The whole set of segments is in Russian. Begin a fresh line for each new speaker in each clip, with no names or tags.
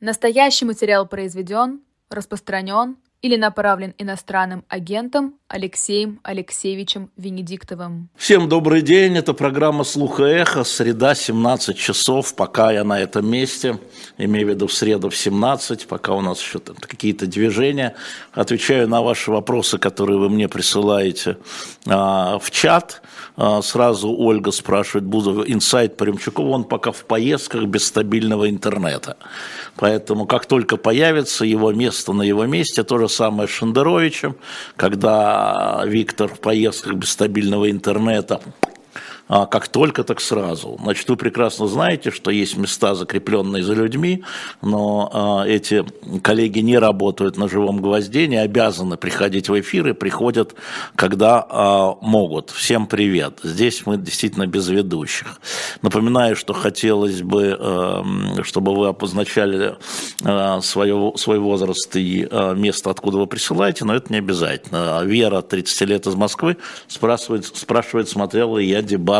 Настоящий материал произведен, распространен или направлен иностранным агентом Алексеем Алексеевичем Венедиктовым.
Всем добрый день, это программа «Слух и эхо», среда, 17 часов, пока я на этом месте, имею в виду в среду в 17, пока у нас еще там какие-то движения, отвечаю на ваши вопросы, которые вы мне присылаете а, в чат, а, сразу Ольга спрашивает, буду инсайт по он пока в поездках без стабильного интернета, поэтому как только появится его место на его месте, тоже самое с Шендеровичем, когда Виктор в поездках без стабильного интернета как только, так сразу. Значит, вы прекрасно знаете, что есть места, закрепленные за людьми, но а, эти коллеги не работают на живом гвозде, не обязаны приходить в эфир и приходят, когда а, могут. Всем привет. Здесь мы действительно без ведущих. Напоминаю, что хотелось бы, эм, чтобы вы обозначали свое, свой возраст и место, откуда вы присылаете, но это не обязательно. Вера, 30 лет из Москвы, спрашивает, спрашивает смотрела ли я дебат дебаты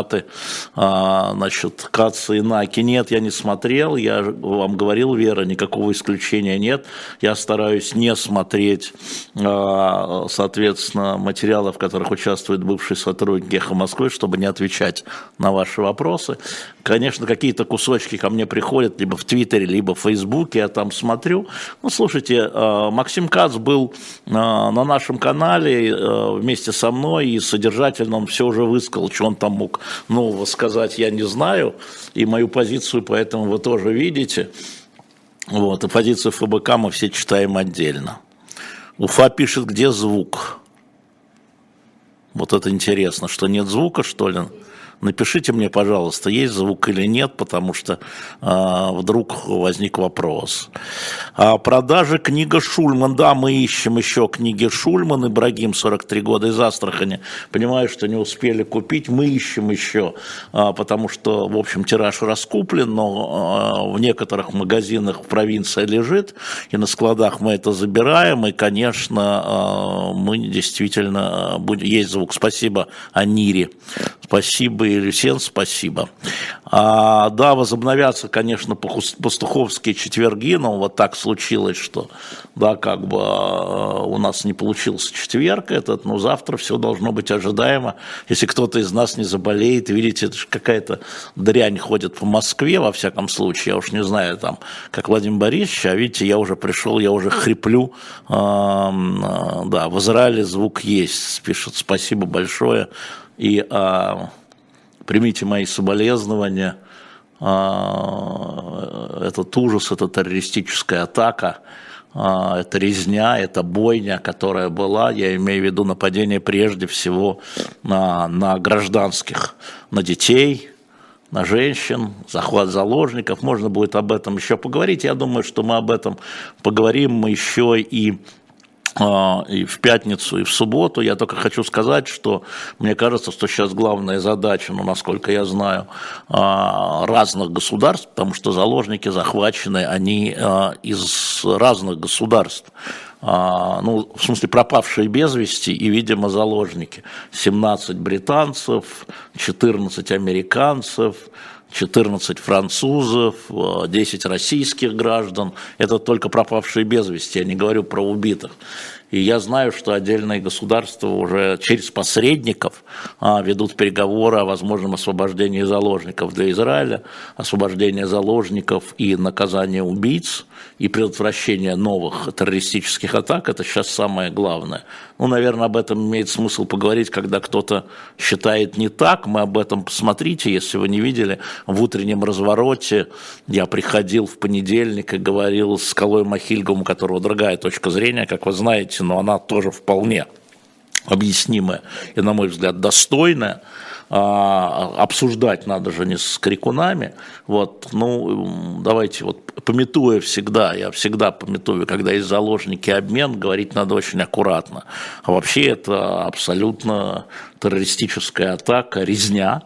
а, насчет Каца и Наки. Нет, я не смотрел, я вам говорил, Вера, никакого исключения нет. Я стараюсь не смотреть, а, соответственно, материалы, в которых участвуют бывшие сотрудники «Эхо Москвы», чтобы не отвечать на ваши вопросы. Конечно, какие-то кусочки ко мне приходят либо в Твиттере, либо в Фейсбуке, я там смотрю. Ну, слушайте, а, Максим Кац был на нашем канале вместе со мной, и содержательно он все уже высказал, что он там мог нового сказать я не знаю, и мою позицию поэтому вы тоже видите. Вот, и позицию ФБК мы все читаем отдельно. Уфа пишет, где звук. Вот это интересно, что нет звука, что ли? Напишите мне, пожалуйста, есть звук или нет, потому что э, вдруг возник вопрос. А продажи книга Шульман. Да, мы ищем еще книги Шульман. Ибрагим, 43 года из Астрахани. Понимаю, что не успели купить. Мы ищем еще, э, потому что, в общем, тираж раскуплен, но э, в некоторых магазинах в провинции лежит, и на складах мы это забираем. И, конечно, э, мы действительно будем... Есть звук. Спасибо, Анире. Спасибо Елисен, спасибо. А, да, возобновятся, конечно, пастуховские четверги, но вот так случилось, что, да, как бы а, у нас не получился четверг этот, но завтра все должно быть ожидаемо. Если кто-то из нас не заболеет, видите, это же какая-то дрянь ходит по Москве, во всяком случае, я уж не знаю, там, как Владимир Борисович, а видите, я уже пришел, я уже хриплю, а, да, в Израиле звук есть, пишет, спасибо большое, и а, примите мои соболезнования. А, этот ужас, эта террористическая атака, а, это резня, это бойня, которая была, я имею в виду нападение прежде всего на, на гражданских, на детей, на женщин, захват заложников. Можно будет об этом еще поговорить. Я думаю, что мы об этом поговорим еще и и в пятницу, и в субботу. Я только хочу сказать, что мне кажется, что сейчас главная задача, ну, насколько я знаю, а, разных государств, потому что заложники захвачены, они а, из разных государств. Ну, в смысле, пропавшие без вести и, видимо, заложники. 17 британцев, 14 американцев, 14 французов, 10 российских граждан. Это только пропавшие без вести, я не говорю про убитых. И я знаю, что отдельные государства уже через посредников а, ведут переговоры о возможном освобождении заложников для Израиля, освобождение заложников и наказание убийц, и предотвращение новых террористических атак. Это сейчас самое главное. Ну, наверное, об этом имеет смысл поговорить, когда кто-то считает не так. Мы об этом посмотрите, если вы не видели. В утреннем развороте я приходил в понедельник и говорил с Колой Махильгом, у которого другая точка зрения, как вы знаете, но она тоже вполне объяснимая и, на мой взгляд, достойная. А, обсуждать надо же не с крикунами. Вот, ну, давайте вот пометуя всегда, я всегда пометую, когда есть заложники обмен, говорить надо очень аккуратно. А вообще это абсолютно террористическая атака, резня,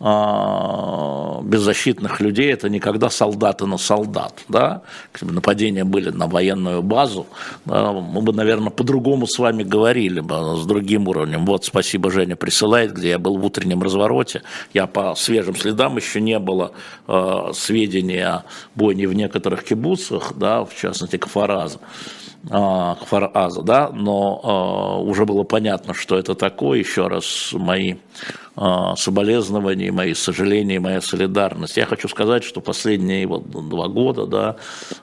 беззащитных людей это никогда солдаты на солдат. Да? Нападения были на военную базу, мы бы, наверное, по-другому с вами говорили бы, с другим уровнем. Вот, спасибо, Женя присылает, где я был в утреннем развороте. Я по свежим следам еще не было э, сведений о бойне в некоторых кибуцах, да, в частности, Кафараза. А, Кфар-Аза, да, но э, уже было понятно, что это такое. Еще раз мои соболезнования, мои сожаления, моя солидарность. Я хочу сказать, что последние вот два года, да,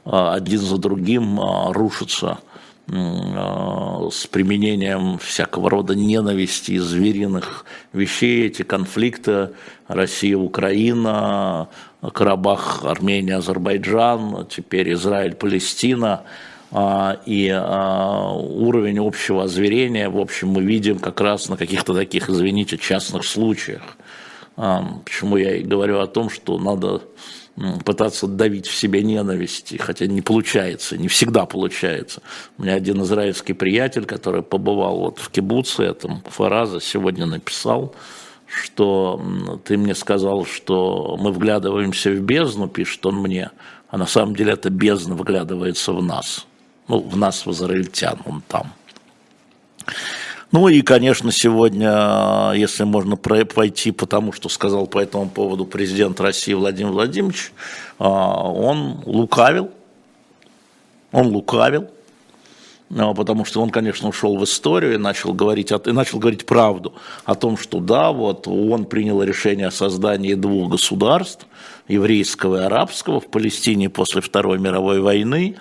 один за другим э, рушатся с применением всякого рода ненависти звериных вещей, эти конфликты Россия, Украина, Карабах, Армения, Азербайджан, теперь Израиль, Палестина – а, и а, уровень общего озверения, в общем, мы видим как раз на каких-то таких, извините, частных случаях. А, почему я и говорю о том, что надо пытаться давить в себе ненависть, хотя не получается, не всегда получается. У меня один израильский приятель, который побывал вот в кибуце, этом Фараза, сегодня написал, что ты мне сказал, что мы вглядываемся в бездну, пишет он мне, а на самом деле это бездна вглядывается в нас ну, в нас, в израильтян, он там. Ну и, конечно, сегодня, если можно пойти по тому, что сказал по этому поводу президент России Владимир Владимирович, а, он лукавил, он лукавил, а, потому что он, конечно, ушел в историю и начал говорить, и начал говорить правду о том, что да, вот он принял решение о создании двух государств, еврейского и арабского, в Палестине после Второй мировой войны,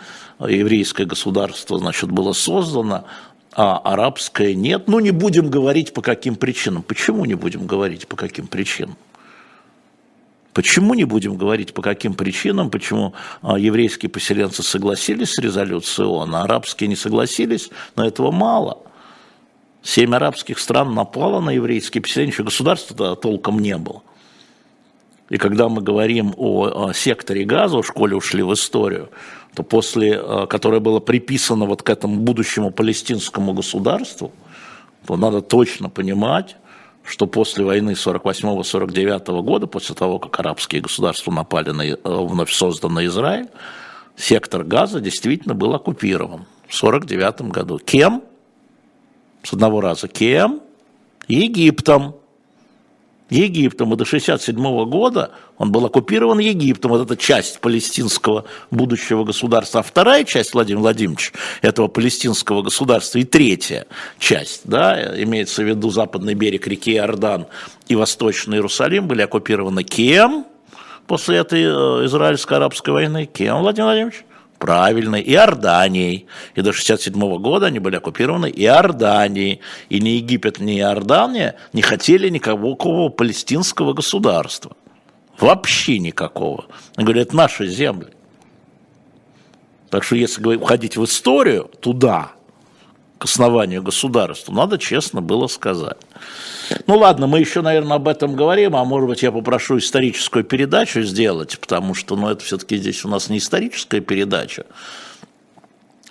еврейское государство, значит, было создано, а арабское нет. Ну, не будем говорить по каким причинам. Почему не будем говорить по каким причинам? Почему не будем говорить по каким причинам, почему а, еврейские поселенцы согласились с резолюцией ООН, а арабские не согласились, но этого мало. Семь арабских стран напало на еврейские поселения, еще государства толком не было. И когда мы говорим о секторе газа, в школе ушли в историю, то после, э, которое было приписано вот к этому будущему палестинскому государству, то надо точно понимать, что после войны 48-49 года, после того, как арабские государства напали на э, вновь созданный Израиль, сектор газа действительно был оккупирован в 49 году. Кем? С одного раза. Кем? Египтом. Египтом, и до 1967 года он был оккупирован Египтом, вот эта часть палестинского будущего государства, а вторая часть Владимира Владимировича этого палестинского государства и третья часть, да, имеется в виду западный берег реки Иордан и восточный Иерусалим, были оккупированы кем после этой э, израильско-арабской войны? Кем, Владимир Владимирович? Правильно, Иорданией. И до 1967 года они были оккупированы Иорданией. И ни Египет, ни Иордания не хотели никакого палестинского государства. Вообще никакого. Они говорят, наши земли. Так что если уходить в историю, туда, к основанию государства, надо честно было сказать. Ну ладно, мы еще, наверное, об этом говорим, а может быть я попрошу историческую передачу сделать, потому что ну, это все-таки здесь у нас не историческая передача.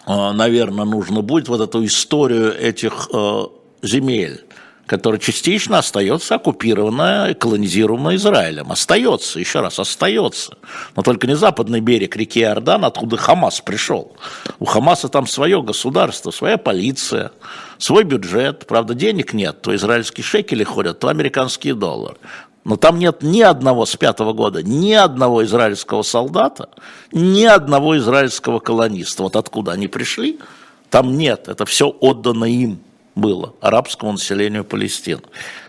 А, наверное, нужно будет вот эту историю этих э, земель которая частично остается оккупированная, колонизируемая Израилем. Остается, еще раз, остается. Но только не западный берег реки Иордан, откуда Хамас пришел. У Хамаса там свое государство, своя полиция, свой бюджет. Правда, денег нет. То израильские шекели ходят, то американские доллары. Но там нет ни одного с пятого года, ни одного израильского солдата, ни одного израильского колониста. Вот откуда они пришли, там нет. Это все отдано им было арабскому населению Палестины.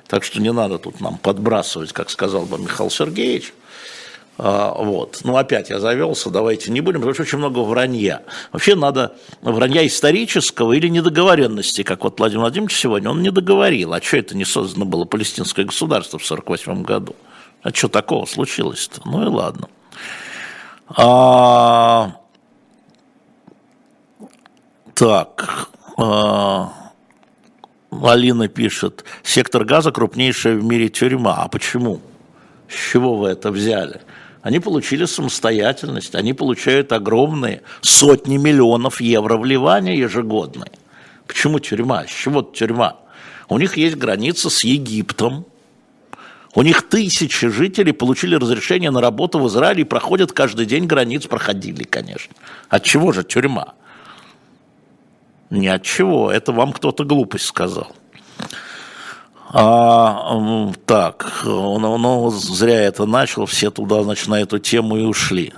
Так что не надо тут нам подбрасывать, как сказал бы Михаил Сергеевич. А, вот. Ну, опять я завелся, давайте не будем, потому что очень много вранья. Вообще надо вранья исторического или недоговоренности, как вот Владимир Владимирович сегодня, он не договорил. А что это не создано было палестинское государство в 1948 году? А что такого случилось-то? Ну и ладно. А, так. А, Алина пишет, сектор газа крупнейшая в мире тюрьма. А почему? С чего вы это взяли? Они получили самостоятельность, они получают огромные сотни миллионов евро вливания ежегодные. Почему тюрьма? С чего тюрьма? У них есть граница с Египтом, У них тысячи жителей получили разрешение на работу в Израиле и проходят каждый день границ, проходили, конечно. От чего же тюрьма? Ни от чего, это вам кто-то глупость сказал. А, так, ну, ну, зря это начал, все туда, значит, на эту тему и ушли.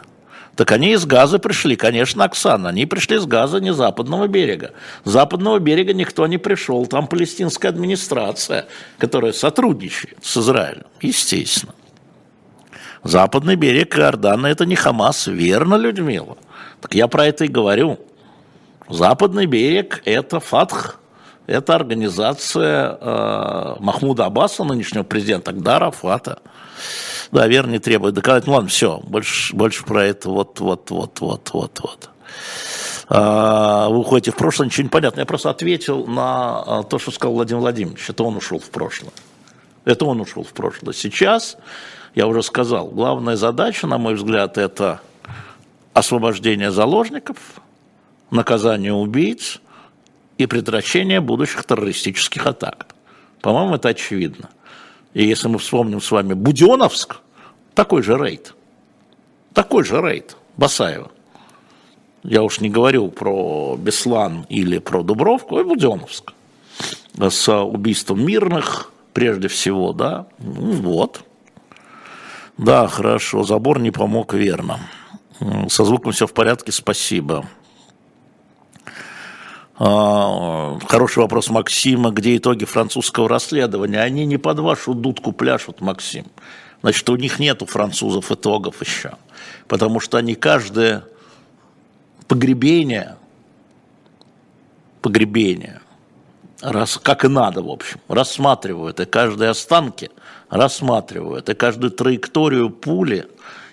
Так они из Газа пришли, конечно, Оксана. Они пришли с Газа, не западного берега. С западного берега никто не пришел. Там палестинская администрация, которая сотрудничает с Израилем, естественно. Западный берег Иордана – это не Хамас, верно, Людмила? Так я про это и говорю. Западный берег – это Фатх, это организация э, Махмуда Аббаса, нынешнего президента, тогда Рафата. Да, вера не требует доказать. Ну ладно, все, больше, больше про это вот, вот, вот, вот, вот, вот. А, вы уходите в прошлое, ничего не понятно. Я просто ответил на а, то, что сказал Владимир Владимирович. Это он ушел в прошлое. Это он ушел в прошлое. Сейчас, я уже сказал, главная задача, на мой взгляд, это освобождение заложников, наказание убийц и предотвращение будущих террористических атак. По-моему, это очевидно. И если мы вспомним с вами Буденовск, такой же рейд. Такой же рейд Басаева. Я уж не говорю про Беслан или про Дубровку, а Буденовск. С убийством мирных, прежде всего, да. Ну, вот. Да, хорошо, забор не помог верно. Со звуком все в порядке, спасибо. А, хороший вопрос Максима. Где итоги французского расследования? Они не под вашу дудку пляшут, Максим. Значит, у них нет у французов итогов еще. Потому что они каждое погребение, погребение, раз, как и надо, в общем, рассматривают. И каждые останки рассматривают. И каждую траекторию пули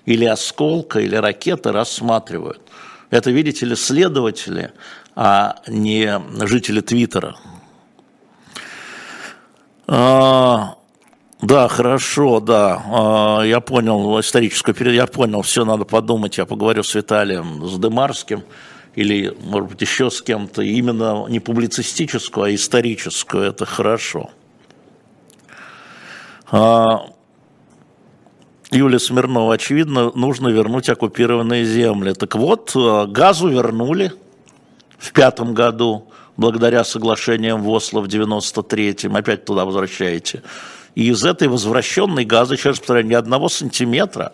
или осколка, или ракеты рассматривают. Это, видите ли, следователи – а не жители Твиттера. А, да, хорошо, да. А, я понял историческую период, я понял, все надо подумать. Я поговорю с Виталием, с Демарским или, может быть, еще с кем-то. Именно не публицистическую, а историческую. Это хорошо. А, Юлия Смирнова, очевидно, нужно вернуть оккупированные земли. Так вот, газу вернули – в пятом году, благодаря соглашениям в Осло в 93-м, опять туда возвращаете. И из этой возвращенной газы, еще раз повторяю, ни одного сантиметра.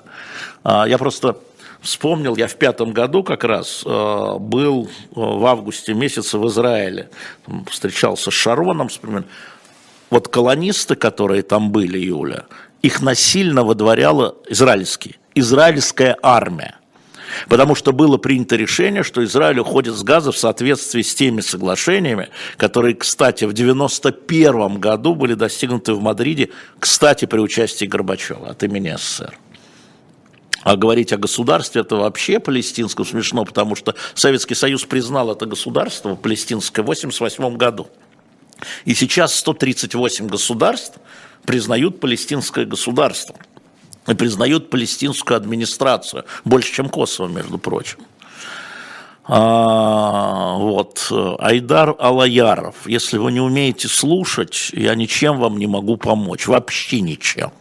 А, я просто вспомнил, я в пятом году как раз а, был а, в августе месяце в Израиле, встречался с Шароном, вспоминаю. Вот колонисты, которые там были, Юля, их насильно выдворяла израильские, израильская армия. Потому что было принято решение, что Израиль уходит с газа в соответствии с теми соглашениями, которые, кстати, в 1991 году были достигнуты в Мадриде, кстати, при участии Горбачева от имени СССР. А говорить о государстве это вообще палестинском смешно, потому что Советский Союз признал это государство палестинское в 1988 году. И сейчас 138 государств признают палестинское государство – и признают палестинскую администрацию, больше, чем Косово, между прочим. А, вот, Айдар Алаяров, если вы не умеете слушать, я ничем вам не могу помочь, вообще ничем.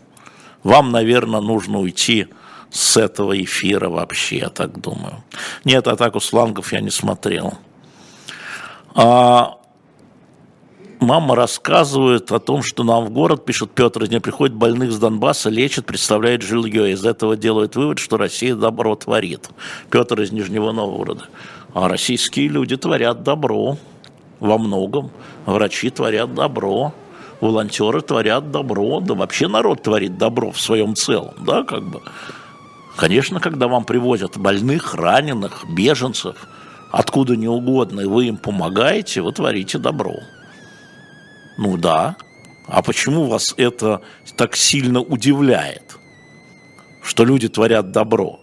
Вам, наверное, нужно уйти с этого эфира вообще, я так думаю. Нет, атаку слангов я не смотрел. А, Мама рассказывает о том, что нам в город, пишет Петр, из нее приходят больных с Донбасса, лечат, представляет жилье. Из этого делают вывод, что Россия добро творит. Петр из Нижнего Новгорода. А российские люди творят добро во многом. Врачи творят добро, волонтеры творят добро, да вообще народ творит добро в своем целом, да, как бы. Конечно, когда вам привозят больных, раненых, беженцев, откуда не угодно, и вы им помогаете, вы творите добро. Ну да. А почему вас это так сильно удивляет, что люди творят добро?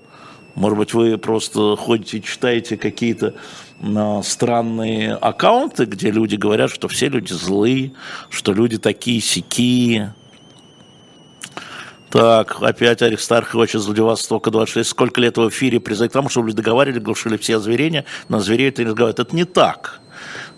Может быть, вы просто ходите и читаете какие-то а, странные аккаунты, где люди говорят, что все люди злые, что люди такие сякие. Так, опять Аристарх хочет с Владивостока 26. Сколько лет в эфире призывает к тому, чтобы люди договаривали, глушили все озверения, на зверей это не разговаривают. Это не так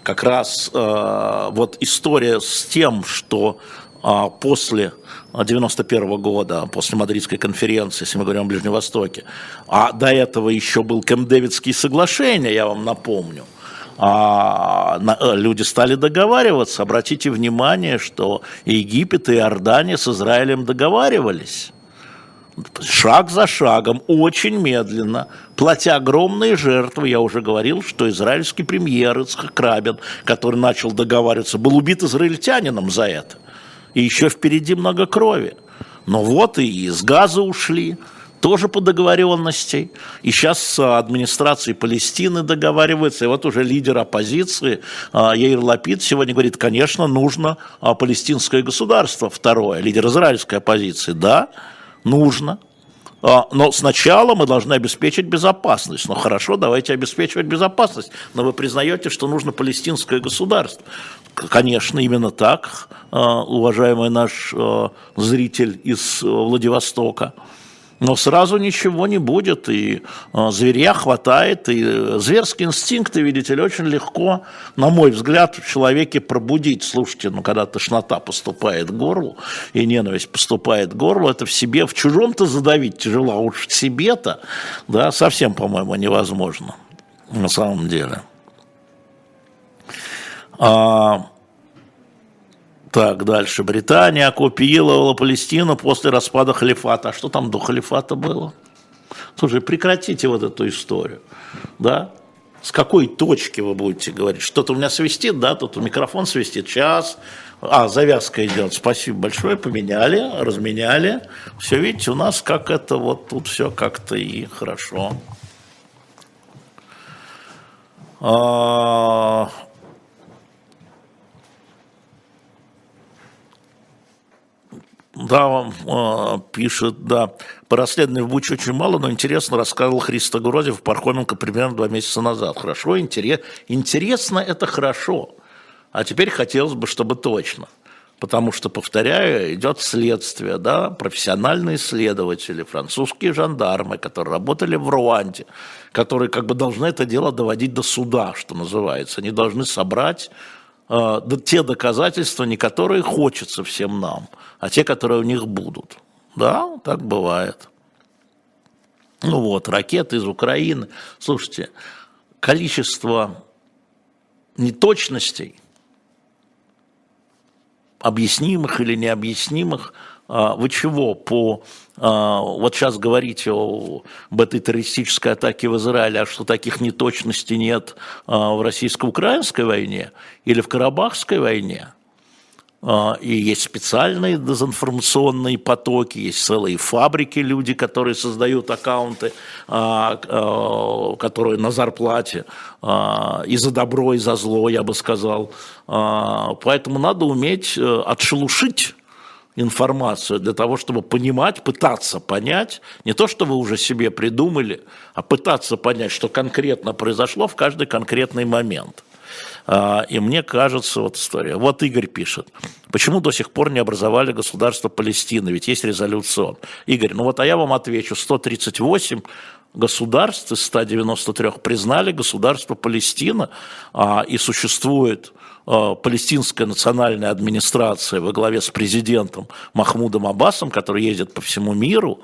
как раз э, вот история с тем, что а, после 91 года, после Мадридской конференции, если мы говорим о Ближнем Востоке. А до этого еще был Кэмп-Дэвидские соглашения, я вам напомню. А, э, люди стали договариваться. Обратите внимание, что Египет, и Иордания с Израилем договаривались шаг за шагом, очень медленно, платя огромные жертвы. Я уже говорил, что израильский премьер Ицхак Рабин, который начал договариваться, был убит израильтянином за это. И еще впереди много крови. Но вот и из Газа ушли, тоже по договоренности. И сейчас с администрацией Палестины договариваются. И вот уже лидер оппозиции а, Яир Лапид сегодня говорит, конечно, нужно а, палестинское государство второе. Лидер израильской оппозиции, да, нужно. А, но сначала мы должны обеспечить безопасность. Ну хорошо, давайте обеспечивать безопасность. Но вы признаете, что нужно палестинское государство. Конечно, именно так, а, уважаемый наш а, зритель из Владивостока но сразу ничего не будет, и э, зверя хватает, и зверские инстинкты, видите ли, очень легко, на мой взгляд, в человеке пробудить. Слушайте, ну, когда тошнота поступает к горлу, и ненависть поступает к горлу, это в себе, в чужом-то задавить тяжело, а уж в себе-то, да, совсем, по-моему, невозможно, на самом деле. А, так, дальше. Британия оккупировала Палестину после распада халифата. А что там до халифата было? Слушай, прекратите вот эту историю. Да? С какой точки вы будете говорить? Что-то у меня свистит, да, тут микрофон свистит, час. А, завязка идет. Спасибо большое, поменяли, разменяли. Все, видите, у нас как это вот тут все как-то и хорошо. Да, он э, пишет, да. По расследованию в Буче очень мало, но интересно рассказывал Христо Грозев Пархоменко примерно два месяца назад. Хорошо, интерес, интересно – это хорошо. А теперь хотелось бы, чтобы точно. Потому что, повторяю, идет следствие, да, профессиональные следователи, французские жандармы, которые работали в Руанде, которые как бы должны это дело доводить до суда, что называется. Они должны собрать э, те доказательства, не которые хочется всем нам, а те, которые у них будут. Да, так бывает. Ну вот, ракеты из Украины. Слушайте, количество неточностей, объяснимых или необъяснимых, вы чего по а, вот сейчас говорите об этой террористической атаке в Израиле, а что таких неточностей нет а, в российско-украинской войне или в Карабахской войне? И есть специальные дезинформационные потоки, есть целые фабрики, люди, которые создают аккаунты, которые на зарплате, и за добро, и за зло, я бы сказал. Поэтому надо уметь э, отшелушить информацию для того, чтобы понимать, пытаться понять, не то, что вы уже себе придумали, а пытаться понять, что конкретно произошло в каждый конкретный момент. А, и мне кажется, вот история. Вот Игорь пишет. Почему до сих пор не образовали государство Палестины? Ведь есть резолюция. Игорь, ну вот а я вам отвечу. 138 государств из 193 признали государство Палестина, а, и существует палестинская национальная администрация во главе с президентом Махмудом Аббасом, который ездит по всему миру,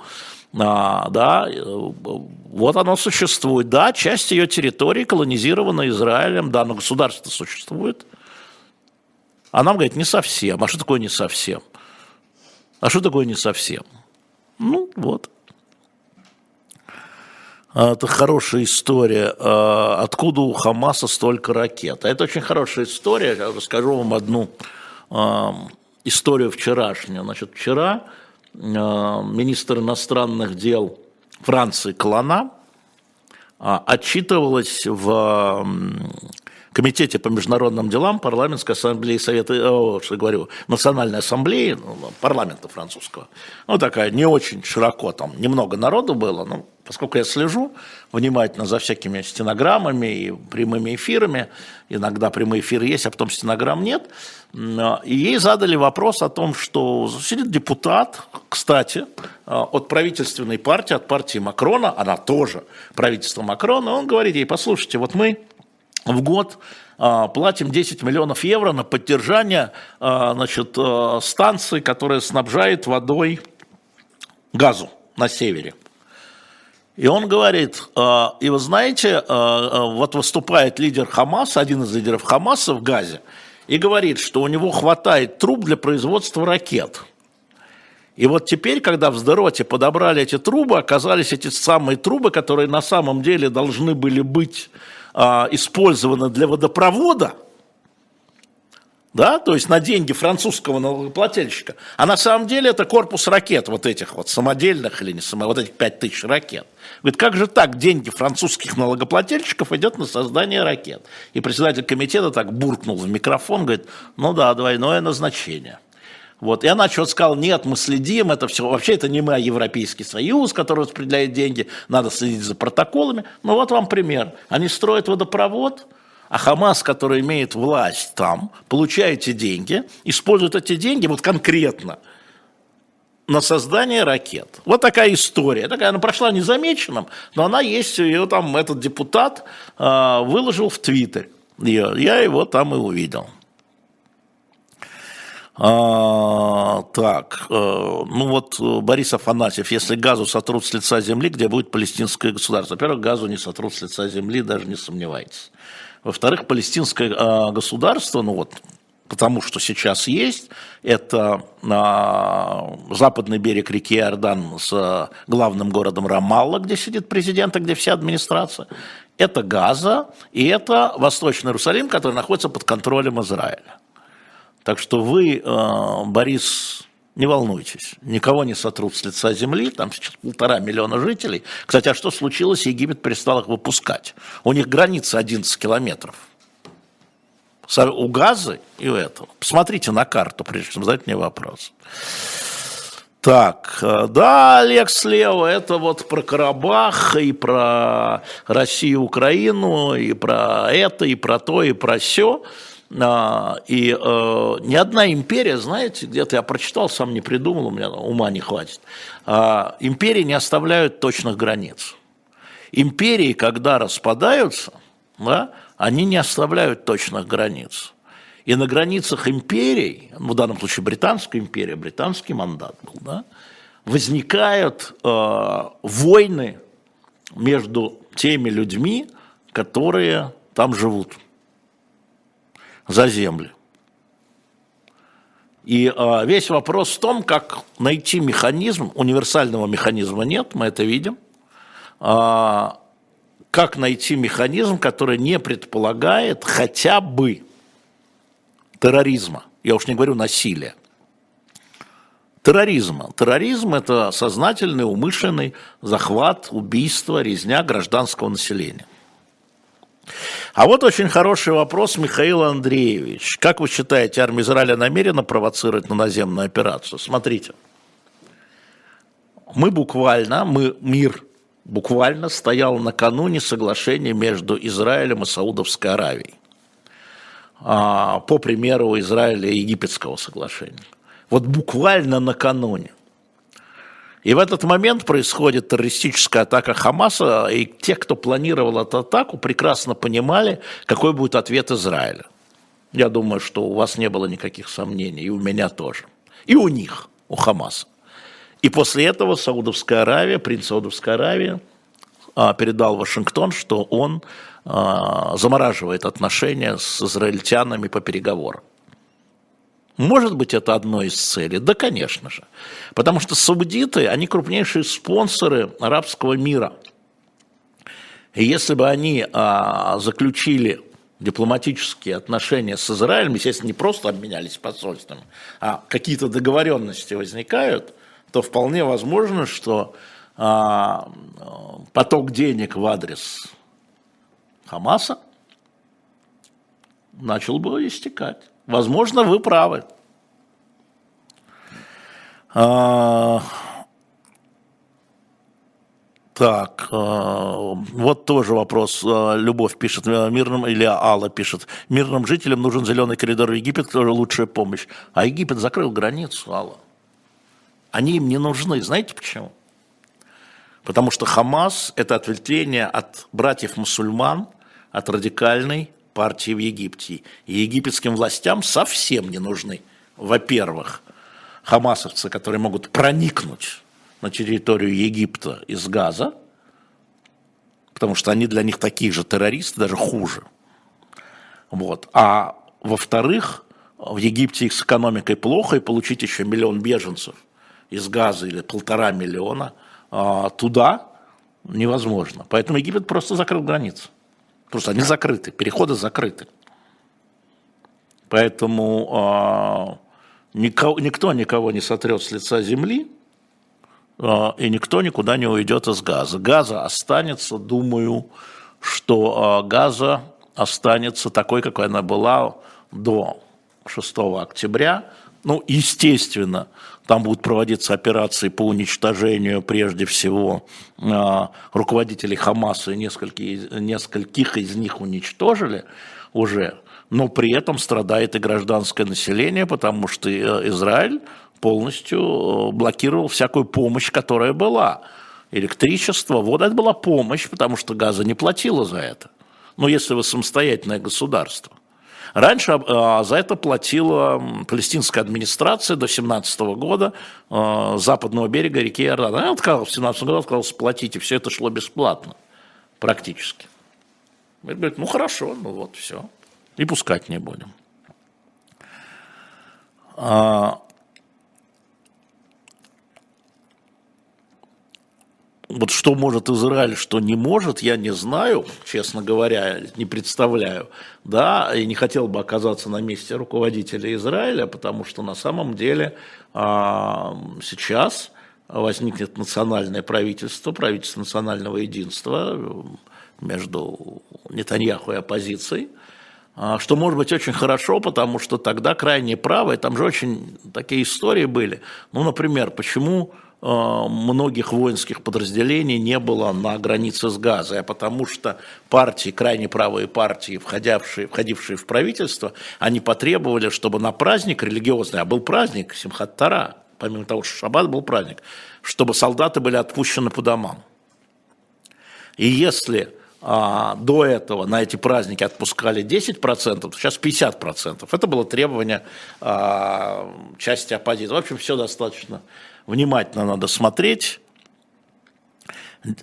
а, да, э, вот оно существует. Да, часть ее территории колонизирована Израилем, да, но государство существует. А нам говорят, не совсем. А что такое не совсем? А что такое не совсем? Ну, вот. А, это хорошая история. А, откуда у Хамаса столько ракет? А это очень хорошая история. Я расскажу вам одну историю вчерашнюю. Значит, вчера министр иностранных дел Франции Клана отчитывалась в Комитете по международным делам парламентской ассамблеи Совета, о, что говорю, Национальной ассамблеи ну, парламента французского. Ну, такая не очень широко, там немного народу было, но поскольку я слежу внимательно за всякими стенограммами и прямыми эфирами, иногда прямые эфиры есть, а потом стенограмм нет, и ей задали вопрос о том, что сидит депутат, кстати, от правительственной партии, от партии Макрона, она тоже правительство Макрона, он говорит ей, послушайте, вот мы в год платим 10 миллионов евро на поддержание значит, станции, которая снабжает водой газу на севере. И он говорит, и вы знаете, вот выступает лидер Хамаса, один из лидеров Хамаса в Газе, и говорит, что у него хватает труб для производства ракет. И вот теперь, когда в Сдероте подобрали эти трубы, оказались эти самые трубы, которые на самом деле должны были быть а, использованы для водопровода, да, то есть на деньги французского налогоплательщика, а на самом деле это корпус ракет вот этих вот самодельных или не само, вот этих 5000 ракет. Говорит, как же так деньги французских налогоплательщиков идет на создание ракет? И председатель комитета так буркнул в микрофон, говорит, ну да, двойное назначение – вот. И она что-то сказала, нет, мы следим, это все, вообще это не мы, а Европейский Союз, который распределяет деньги, надо следить за протоколами. Ну вот вам пример. Они строят водопровод, а Хамас, который имеет власть там, получает эти деньги, использует эти деньги вот конкретно на создание ракет. Вот такая история. Такая, она прошла незамеченным, но она есть, ее там этот депутат э, выложил в Твиттер. Я его там и увидел. А, так, э, ну вот э, Борис Афанасьев, если газу сотрут с лица земли, где будет палестинское государство? Во-первых, газу не сотрут с лица земли, даже не сомневайтесь. Во-вторых, палестинское э, государство, ну вот, потому что сейчас есть, это э, западный берег реки Иордан с главным городом Рамалла, где сидит президент, и где вся администрация. Это Газа, и это Восточный Иерусалим, который находится под контролем Израиля. Так что вы, э, Борис, не волнуйтесь, никого не сотрут с лица земли, там сейчас полтора миллиона жителей. Кстати, а что случилось? Египет перестал их выпускать. У них граница 11 километров. У Газы и у этого. Посмотрите на карту, прежде чем задать мне вопрос. Так, э, да, Олег слева, это вот про Карабах, и про Россию, Украину, и про это, и про то, и про все. А, и э, ни одна империя, знаете, где-то я прочитал, сам не придумал, у меня ума не хватит. А, империи не оставляют точных границ. Империи, когда распадаются, да, они не оставляют точных границ. И на границах империй, в данном случае Британская империя, британский мандат был, да, возникают э, войны между теми людьми, которые там живут за земли. И э, весь вопрос в том, как найти механизм, универсального механизма нет, мы это видим, э, как найти механизм, который не предполагает хотя бы терроризма, я уж не говорю насилия, терроризма. Терроризм – это сознательный, умышленный захват, убийство, резня гражданского населения – а вот очень хороший вопрос Михаил Андреевич. Как вы считаете, армия Израиля намерена провоцировать на наземную операцию? Смотрите. Мы буквально, мы, мир буквально стоял накануне соглашения между Израилем и Саудовской Аравией. А, по примеру Израиля и египетского соглашения. Вот буквально накануне. И в этот момент происходит террористическая атака Хамаса, и те, кто планировал эту атаку, прекрасно понимали, какой будет ответ Израиля. Я думаю, что у вас не было никаких сомнений, и у меня тоже. И у них, у Хамаса. И после этого Саудовская Аравия, принц Саудовской Аравии, а, передал Вашингтон, что он а, замораживает отношения с израильтянами по переговорам. Может быть, это одно из целей? Да, конечно же. Потому что саудиты, они крупнейшие спонсоры арабского мира. И если бы они а, заключили дипломатические отношения с Израилем, естественно, не просто обменялись посольствами, а какие-то договоренности возникают, то вполне возможно, что а, поток денег в адрес Хамаса начал бы истекать. Возможно, вы правы. А, так, а, вот тоже вопрос. А, Любовь пишет, э, мирным, или Алла пишет, мирным жителям нужен зеленый коридор в Египет, тоже лучшая помощь. А Египет закрыл границу, Алла. Они им не нужны. Знаете почему? Потому что Хамас – это ответвление от братьев-мусульман, от радикальной партии в Египте. И египетским властям совсем не нужны, во-первых, хамасовцы, которые могут проникнуть на территорию Египта из Газа, потому что они для них такие же террористы, даже хуже. Вот. А во-вторых, в Египте их с экономикой плохо, и получить еще миллион беженцев из Газа или полтора миллиона а, туда невозможно. Поэтому Египет просто закрыл границы. Просто они закрыты, переходы закрыты. Поэтому а, никого, никто никого не сотрет с лица земли, а, и никто никуда не уйдет из газа. Газа останется, думаю, что а, газа останется такой, какой она была до 6 октября. Ну, естественно, там будут проводиться операции по уничтожению, прежде всего, а, руководителей Хамаса, и нескольких, нескольких из них уничтожили уже, но при этом страдает и гражданское население, потому что э, Израиль полностью э, блокировал всякую помощь, которая была. Электричество, вот это была помощь, потому что газа не платила за это. Ну, если вы самостоятельное государство. Раньше э, за это платила палестинская администрация до 17 года э, западного берега реки Иордан. Она отказалась в 17 году, отказалась платить, и все это шло бесплатно практически. И говорит, ну хорошо, ну вот все, и пускать не будем. А, Вот что может Израиль, что не может, я не знаю, честно говоря, не представляю. Да, и не хотел бы оказаться на месте руководителя Израиля, потому что на самом деле а, сейчас возникнет национальное правительство, правительство национального единства между Нетаньяху и оппозицией, а, что может быть очень хорошо, потому что тогда крайне правые, там же очень такие истории были. Ну, например, почему многих воинских подразделений не было на границе с Газой, а потому что партии, крайне правые партии, входившие, входившие в правительство, они потребовали, чтобы на праздник религиозный, а был праздник Симхат Тара, помимо того, что Шаббат был праздник, чтобы солдаты были отпущены по домам. И если а, до этого на эти праздники отпускали 10%, сейчас 50%. Это было требование а, части оппозиции. В общем, все достаточно внимательно надо смотреть.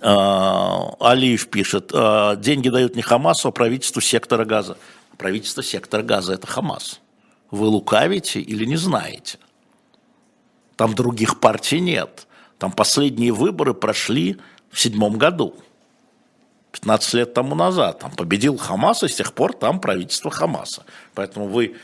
А, Алиев пишет, а, деньги дают не Хамасу, а правительству сектора газа. Правительство сектора газа – это Хамас. Вы лукавите или не знаете? Там других партий нет. Там последние выборы прошли в седьмом году, 15 лет тому назад. Там победил Хамас, и с тех пор там правительство Хамаса. Поэтому вы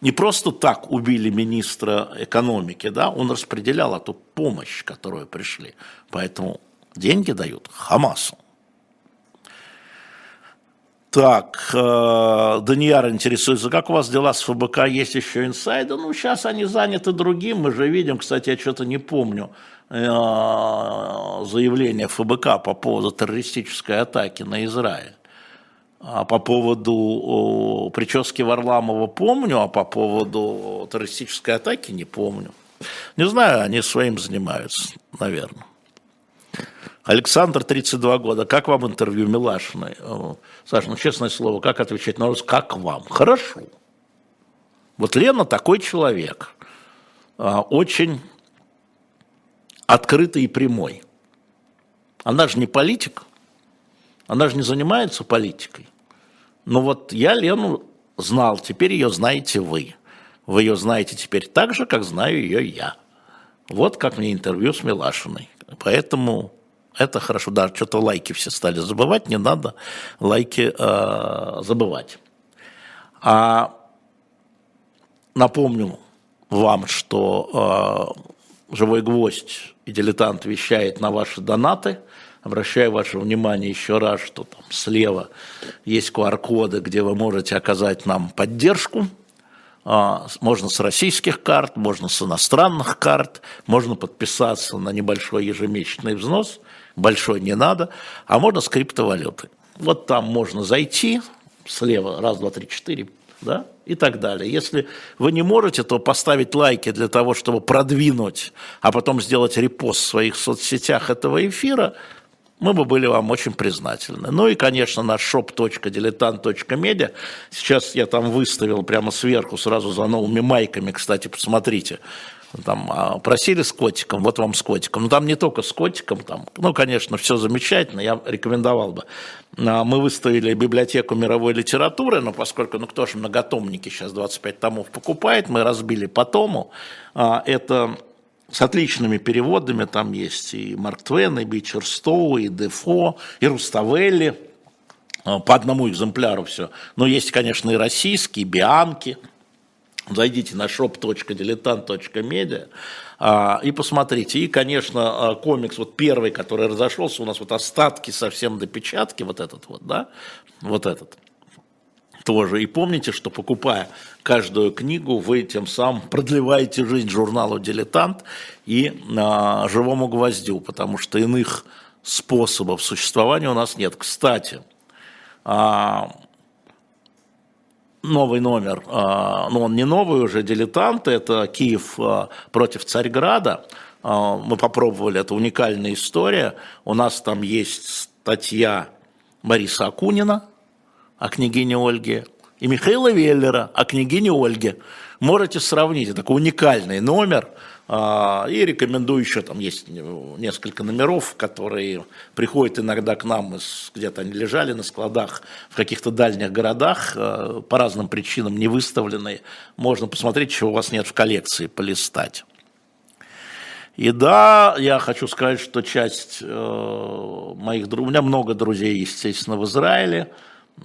не просто так убили министра экономики, да, он распределял эту помощь, которую пришли. Поэтому деньги дают Хамасу. Так, э, Данияр интересуется, как у вас дела с ФБК, есть еще инсайды? Ну, сейчас они заняты другим, мы же видим, кстати, я что-то не помню, э, заявление ФБК по поводу террористической атаки на Израиль. А по поводу прически Варламова помню, а по поводу террористической атаки не помню. Не знаю, они своим занимаются, наверное. Александр, 32 года. Как вам интервью Милашиной? Саша, ну честное слово, как отвечать на вопрос, как вам? Хорошо. Вот Лена такой человек, а, очень открытый и прямой. Она же не политик, она же не занимается политикой. Но вот я Лену знал, теперь ее знаете вы. Вы ее знаете теперь так же, как знаю ее я. Вот как мне интервью с Милашиной. Поэтому это хорошо. Да, что-то лайки все стали забывать, не надо лайки э, забывать. А напомню вам, что э, «Живой гвоздь» и «Дилетант» вещает на ваши донаты – Обращаю ваше внимание еще раз, что там слева есть QR-коды, где вы можете оказать нам поддержку. А, можно с российских карт, можно с иностранных карт, можно подписаться на небольшой ежемесячный взнос, большой не надо, а можно с криптовалюты. Вот там можно зайти, слева, раз, два, три, четыре, да, и так далее. Если вы не можете, то поставить лайки для того, чтобы продвинуть, а потом сделать репост в своих соцсетях этого эфира – мы бы были вам очень признательны. Ну и, конечно, наш shop.diletant.media. Сейчас я там выставил прямо сверху сразу за новыми майками, кстати, посмотрите. Там а, просили с котиком, вот вам с котиком. Ну там не только с котиком, там, ну, конечно, все замечательно, я рекомендовал бы. А, мы выставили библиотеку мировой литературы, но поскольку, ну кто же многотомники сейчас 25 томов покупает, мы разбили по тому. А, это с отличными переводами, там есть и Марк Твен, и Бичер Стоу, и Дефо, и Руставелли, по одному экземпляру все. Но есть, конечно, и российские, Бианки – Зайдите на shop.diletant.media а, и посмотрите. И, конечно, а, комикс, вот первый, который разошелся, у нас вот остатки совсем до печатки, вот этот вот, да, вот этот тоже. И помните, что покупая каждую книгу, вы тем самым продлеваете жизнь журналу «Дилетант» и а, «Живому гвоздю», потому что иных способов существования у нас нет. Кстати, а, новый номер, а, но ну, он не новый уже, дилетант, это Киев а, против Царьграда. А, мы попробовали, это уникальная история. У нас там есть статья Бориса Акунина о княгине Ольге и Михаила Веллера о княгине Ольге. Можете сравнить, это такой уникальный номер – а, и рекомендую еще, там есть несколько номеров, которые приходят иногда к нам, где-то они лежали на складах в каких-то дальних городах, а, по разным причинам не выставленные. Можно посмотреть, чего у вас нет в коллекции, полистать. И да, я хочу сказать, что часть э, моих друзей, у меня много друзей, естественно, в Израиле.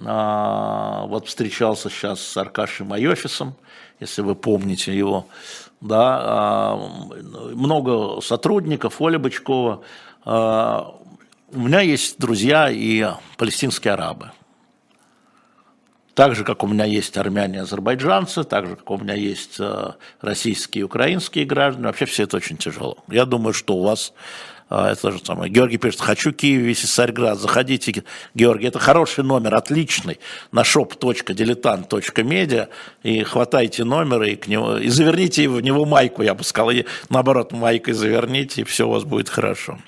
А, вот встречался сейчас с Аркашей Майофисом, если вы помните его да, а, много сотрудников, Оля Бычкова. А, у меня есть друзья и палестинские арабы. Так же, как у меня есть армяне азербайджанцы, так же, как у меня есть а, российские и украинские граждане. Вообще все это очень тяжело. Я думаю, что у вас это же самое. Георгий пишет, хочу Киев, весь Царьград. Заходите, Георгий, это хороший номер, отличный, на shop.diletant.media и хватайте номер и, к нему, и заверните в него майку, я бы сказал, и наоборот, майкой заверните, и все у вас будет хорошо.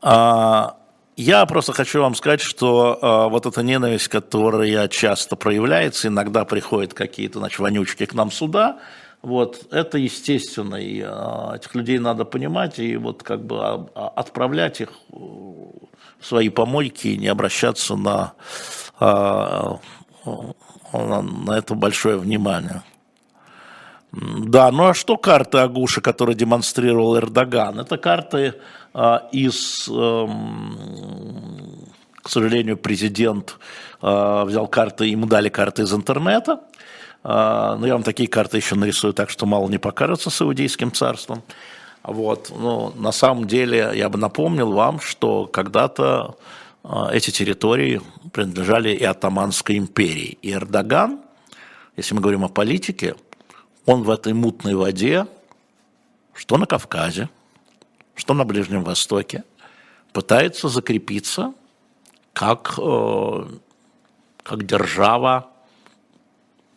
А, я просто хочу вам сказать, что э, вот эта ненависть, которая часто проявляется, иногда приходят какие-то, значит, вонючки к нам сюда, вот, это естественно, и а, этих людей надо понимать, и вот как бы а, а, отправлять их в свои помойки и не обращаться на, а, на, на это большое внимание. Да, ну а что карты Агуши, которые демонстрировал Эрдоган? Это карты а, из, а, к сожалению, президент а, взял карты, ему дали карты из интернета, а, Но ну, я вам такие карты еще нарисую так, что мало не покажется саудийским царством. Вот. Но на самом деле я бы напомнил вам, что когда-то а, эти территории принадлежали и Атаманской империи. И Эрдоган, если мы говорим о политике, он в этой мутной воде, что на Кавказе, что на Ближнем Востоке, пытается закрепиться как, э, как держава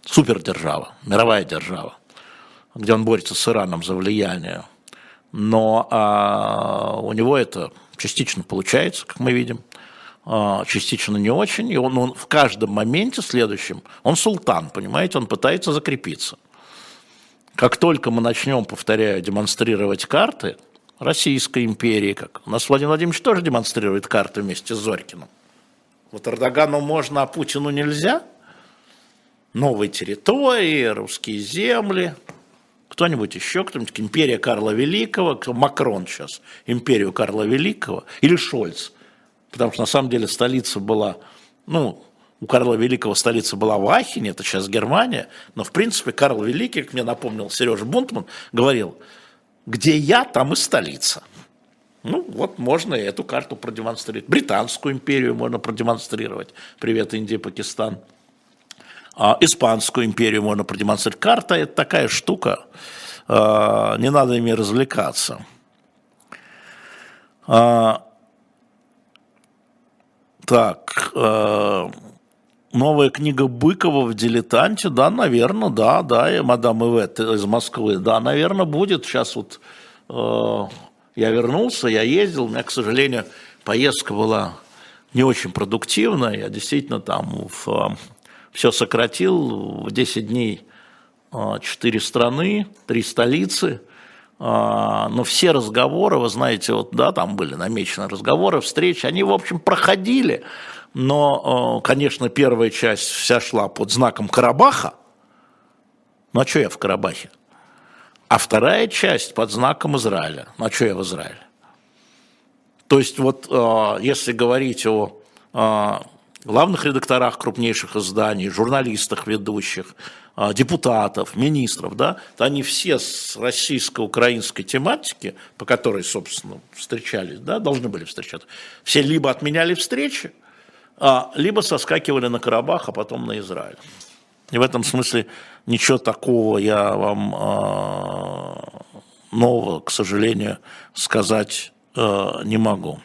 супердержава, мировая держава, где он борется с Ираном за влияние. Но а, у него это частично получается, как мы видим, а, частично не очень. И он, он в каждом моменте следующем, он султан, понимаете, он пытается закрепиться. Как только мы начнем, повторяю, демонстрировать карты Российской империи, как у нас Владимир Владимирович тоже демонстрирует карты вместе с Зорькиным. Вот Эрдогану можно, а Путину нельзя – новые территории, русские земли, кто-нибудь еще, кто-нибудь, империя Карла Великого, кто Макрон сейчас, империю Карла Великого, или Шольц, потому что на самом деле столица была, ну, у Карла Великого столица была в Ахене, это сейчас Германия, но в принципе Карл Великий, как мне напомнил Сережа Бунтман, говорил, где я, там и столица. Ну, вот можно и эту карту продемонстрировать. Британскую империю можно продемонстрировать. Привет, Индия, Пакистан. А, Испанскую империю можно продемонстрировать. Карта – это такая штука, а, не надо ими развлекаться. А, так, новая книга Быкова в «Дилетанте», да, наверное, да, да, и мадам Ивет из Москвы, да, наверное, будет. Сейчас вот Я вернулся, я ездил, у меня, к сожалению, поездка была не очень продуктивная. Я действительно там в, все сократил в 10 дней 4 страны, 3 столицы. Но все разговоры, вы знаете, вот да, там были намечены разговоры, встречи, они, в общем, проходили. Но, конечно, первая часть вся шла под знаком Карабаха. Ну а что я в Карабахе? А вторая часть под знаком Израиля. Ну а что я в Израиле? То есть вот если говорить о главных редакторах крупнейших изданий, журналистах ведущих, э, депутатов, министров, да, то они все с российско-украинской тематики, по которой, собственно, встречались, да, должны были встречаться, все либо отменяли встречи, либо соскакивали на Карабах, а потом на Израиль. И в этом смысле ничего такого я вам э, нового, к сожалению, сказать не могу.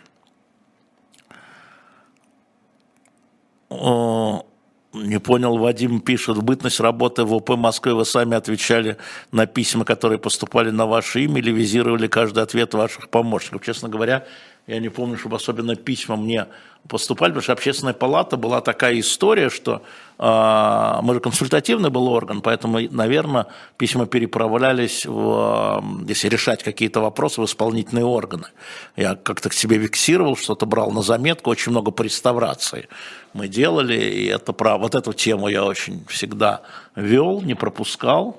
Не понял, Вадим пишет, бытность работы в ОП Москвы вы сами отвечали на письма, которые поступали на ваше имя или визировали каждый ответ ваших помощников. Честно говоря, я не помню, чтобы особенно письма мне поступали, потому что общественная палата была такая история, что э, мы же консультативный был орган, поэтому, наверное, письма переправлялись, в, если решать какие-то вопросы, в исполнительные органы. Я как-то к себе фиксировал, что-то брал на заметку, очень много по реставрации мы делали, и это про вот эту тему я очень всегда вел, не пропускал.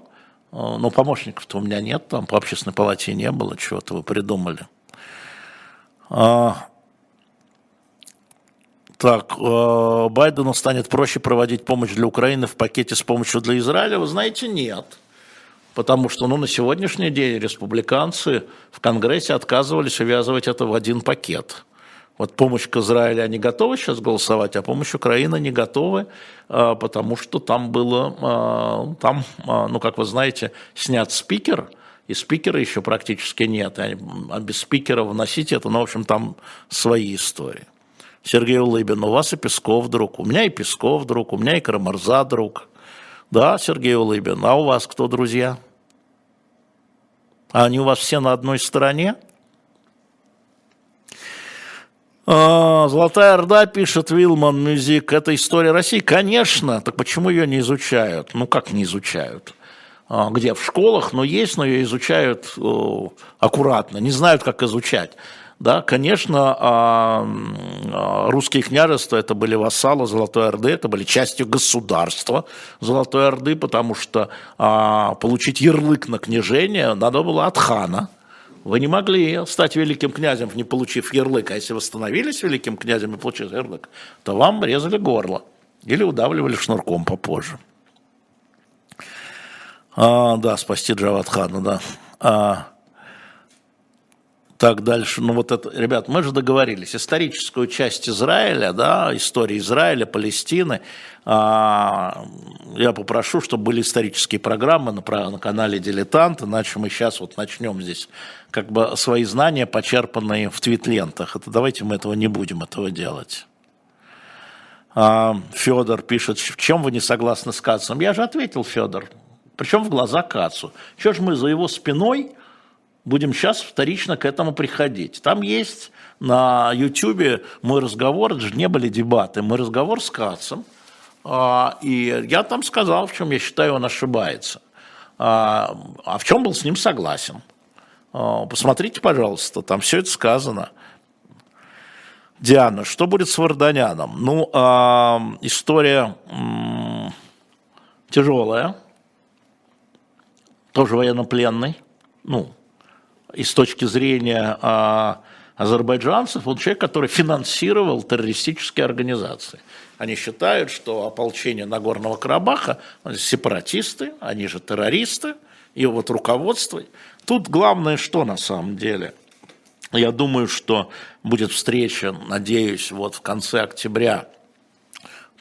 А, но помощников-то у меня нет, там по общественной палате не было, чего-то вы придумали. А, так, э, Байдену станет проще проводить помощь для Украины в пакете с помощью для Израиля? Вы знаете, нет. Потому что ну, на сегодняшний день республиканцы в Конгрессе отказывались увязывать это в один пакет. Вот помощь к Израилю они готовы сейчас голосовать, а помощь Украины не готовы, э, потому что там было, э, там, ну, как вы знаете, снят спикер – и спикера еще практически нет. А без спикера вносить это, ну, в общем, там свои истории. Сергей Улыбин, у вас и Песков друг, у меня и Песков друг, у меня и Карамарза друг. Да, Сергей Улыбин, а у вас кто друзья? А они у вас все на одной стороне? А, Золотая Орда, пишет Вилман Мюзик, это история России. Конечно, так почему ее не изучают? Ну, как не изучают? А, где в школах, но есть, но ее изучают аккуратно, не знают, как изучать. Да, конечно, а, а, русские княжества это были вассалы Золотой Орды, это были частью государства Золотой Орды, потому что получить ярлык на княжение надо было от хана. Вы не могли стать великим князем, не получив ярлык, а если вы становились великим князем и получили ярлык, то вам резали горло или удавливали шнурком попозже. А, да, спасти Джавадхана, да. А, так дальше, ну вот это, ребят, мы же договорились, историческую часть Израиля, да, истории Израиля, Палестины, а, я попрошу, чтобы были исторические программы на, на канале «Дилетант», иначе мы сейчас вот начнем здесь как бы свои знания, почерпанные в твит-лентах. Это давайте мы этого не будем этого делать. А, Федор пишет, в чем вы не согласны с Кацом? Я же ответил, Федор, причем в глаза Кацу. Что ж мы за его спиной будем сейчас вторично к этому приходить? Там есть на Ютьюбе мой разговор, это же не были дебаты, мой разговор с Кацем, а, и я там сказал, в чем я считаю, он ошибается. А, а в чем был с ним согласен. А, посмотрите, пожалуйста, там все это сказано. Диана, что будет с Варданяном? Ну, история тяжелая тоже военнопленный, ну, и с точки зрения а, азербайджанцев, он человек, который финансировал террористические организации. Они считают, что ополчение Нагорного Карабаха, сепаратисты, они же террористы, и вот руководство. Тут главное что на самом деле? Я думаю, что будет встреча, надеюсь, вот в конце октября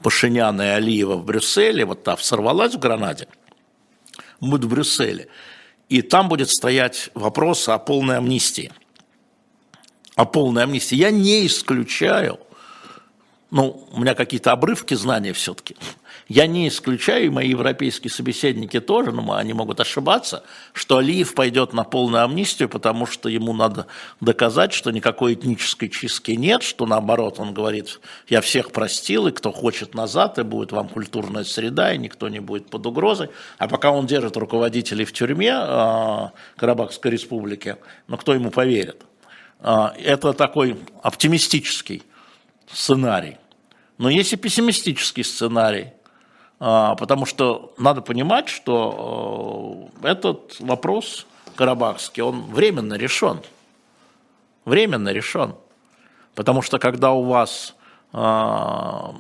Пашиняна и Алиева в Брюсселе, вот та сорвалась в Гранаде – будет в Брюсселе. И там будет стоять вопрос о полной амнистии. О полной амнистии. Я не исключаю, ну, у меня какие-то обрывки знаний все-таки. Я не исключаю, и мои европейские собеседники тоже, но они могут ошибаться, что Алиев пойдет на полную амнистию, потому что ему надо доказать, что никакой этнической чистки нет, что наоборот он говорит, я всех простил, и кто хочет назад, и будет вам культурная среда, и никто не будет под угрозой. А пока он держит руководителей в тюрьме э, Карабахской республики, ну кто ему поверит? Э, это такой оптимистический сценарий. Но есть и пессимистический сценарий, а, потому что надо понимать, что э, этот вопрос карабахский, он временно решен. Временно решен. Потому что когда у вас а,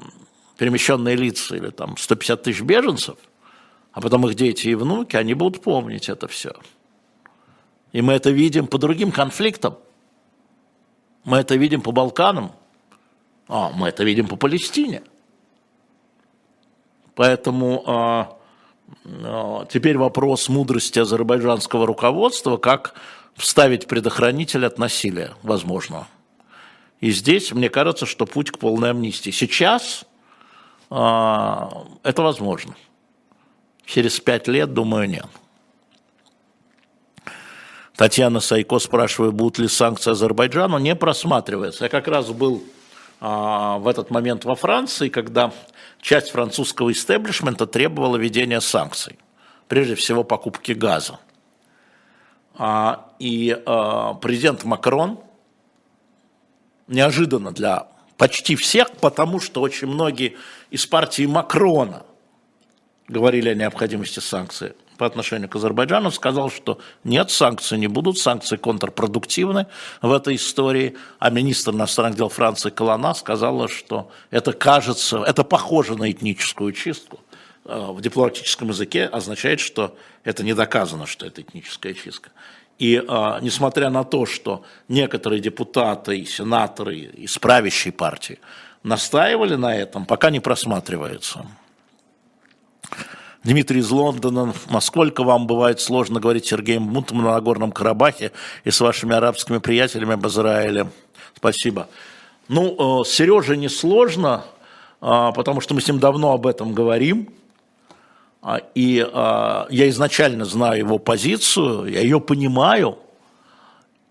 перемещенные лица или там 150 тысяч беженцев, а потом их дети и внуки, они будут помнить это все. И мы это видим по другим конфликтам. Мы это видим по Балканам – а, мы это видим по Палестине. Поэтому а, а, теперь вопрос мудрости азербайджанского руководства, как вставить предохранитель от насилия, возможно. И здесь мне кажется, что путь к полной амнистии. Сейчас а, это возможно. Через пять лет, думаю, нет. Татьяна Сайко спрашивает, будут ли санкции Азербайджану, не просматривается. Я как раз был в этот момент во Франции, когда часть французского истеблишмента требовала введения санкций, прежде всего покупки газа. А, и а, президент Макрон неожиданно для почти всех, потому что очень многие из партии Макрона говорили о необходимости санкций, по отношению к Азербайджану, сказал, что нет, санкций не будут, санкции контрпродуктивны в этой истории, а министр иностранных дел Франции Колона сказала, что это кажется, это похоже на этническую чистку. Э, в дипломатическом языке означает, что это не доказано, что это этническая чистка. И а, несмотря на то, что некоторые депутаты и сенаторы из правящей партии настаивали на этом, пока не просматривается. Дмитрий из Лондона. Насколько вам бывает сложно говорить с Сергеем Мутом на Нагорном Карабахе и с вашими арабскими приятелями об Израиле? Спасибо. Ну, э, с Сережей не сложно, а, потому что мы с ним давно об этом говорим. А, и а, я изначально знаю его позицию, я ее понимаю.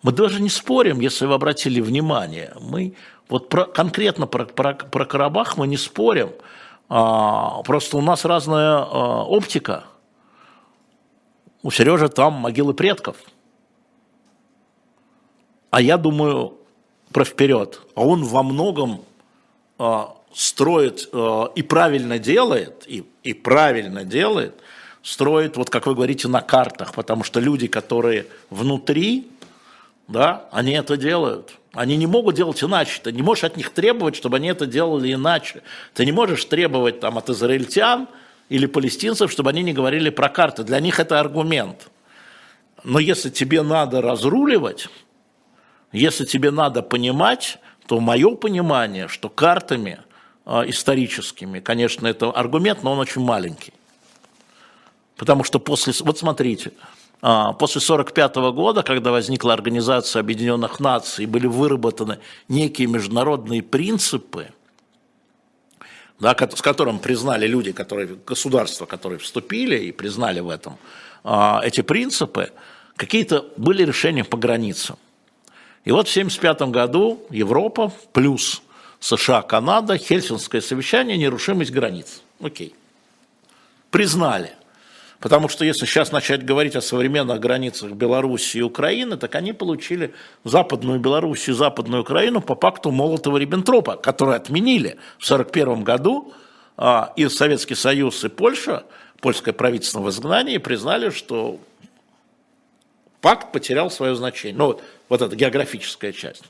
Мы даже не спорим, если вы обратили внимание. Мы вот про, конкретно про, про, про Карабах мы не спорим. А, просто у нас разная а, оптика. У Сережи там могилы предков. А я думаю про вперед. А он во многом а, строит и правильно делает, и, и правильно делает, строит, вот как вы говорите, на картах, потому что люди, которые внутри, да, они это делают – они не могут делать иначе. Ты не можешь от них требовать, чтобы они это делали иначе. Ты не можешь требовать там, от израильтян или палестинцев, чтобы они не говорили про карты. Для них это аргумент. Но если тебе надо разруливать, если тебе надо понимать, то мое понимание, что картами э, историческими, конечно, это аргумент, но он очень маленький. Потому что после... Вот смотрите, после 1945 года, когда возникла Организация Объединенных Наций, были выработаны некие международные принципы, да, с которым признали люди, которые, государства, которые вступили и признали в этом а, эти принципы, какие-то были решения по границам. И вот в 1975 году Европа плюс США, Канада, Хельсинское совещание, нерушимость границ. Окей. Признали. Потому что если сейчас начать говорить о современных границах Беларуси и Украины, так они получили Западную Белоруссию и Западную Украину по пакту Молотова-Риббентропа, который отменили в 1941 году, а, и Советский Союз, и Польша, польское правительство в изгнании, признали, что пакт потерял свое значение. Ну, вот, вот эта географическая часть.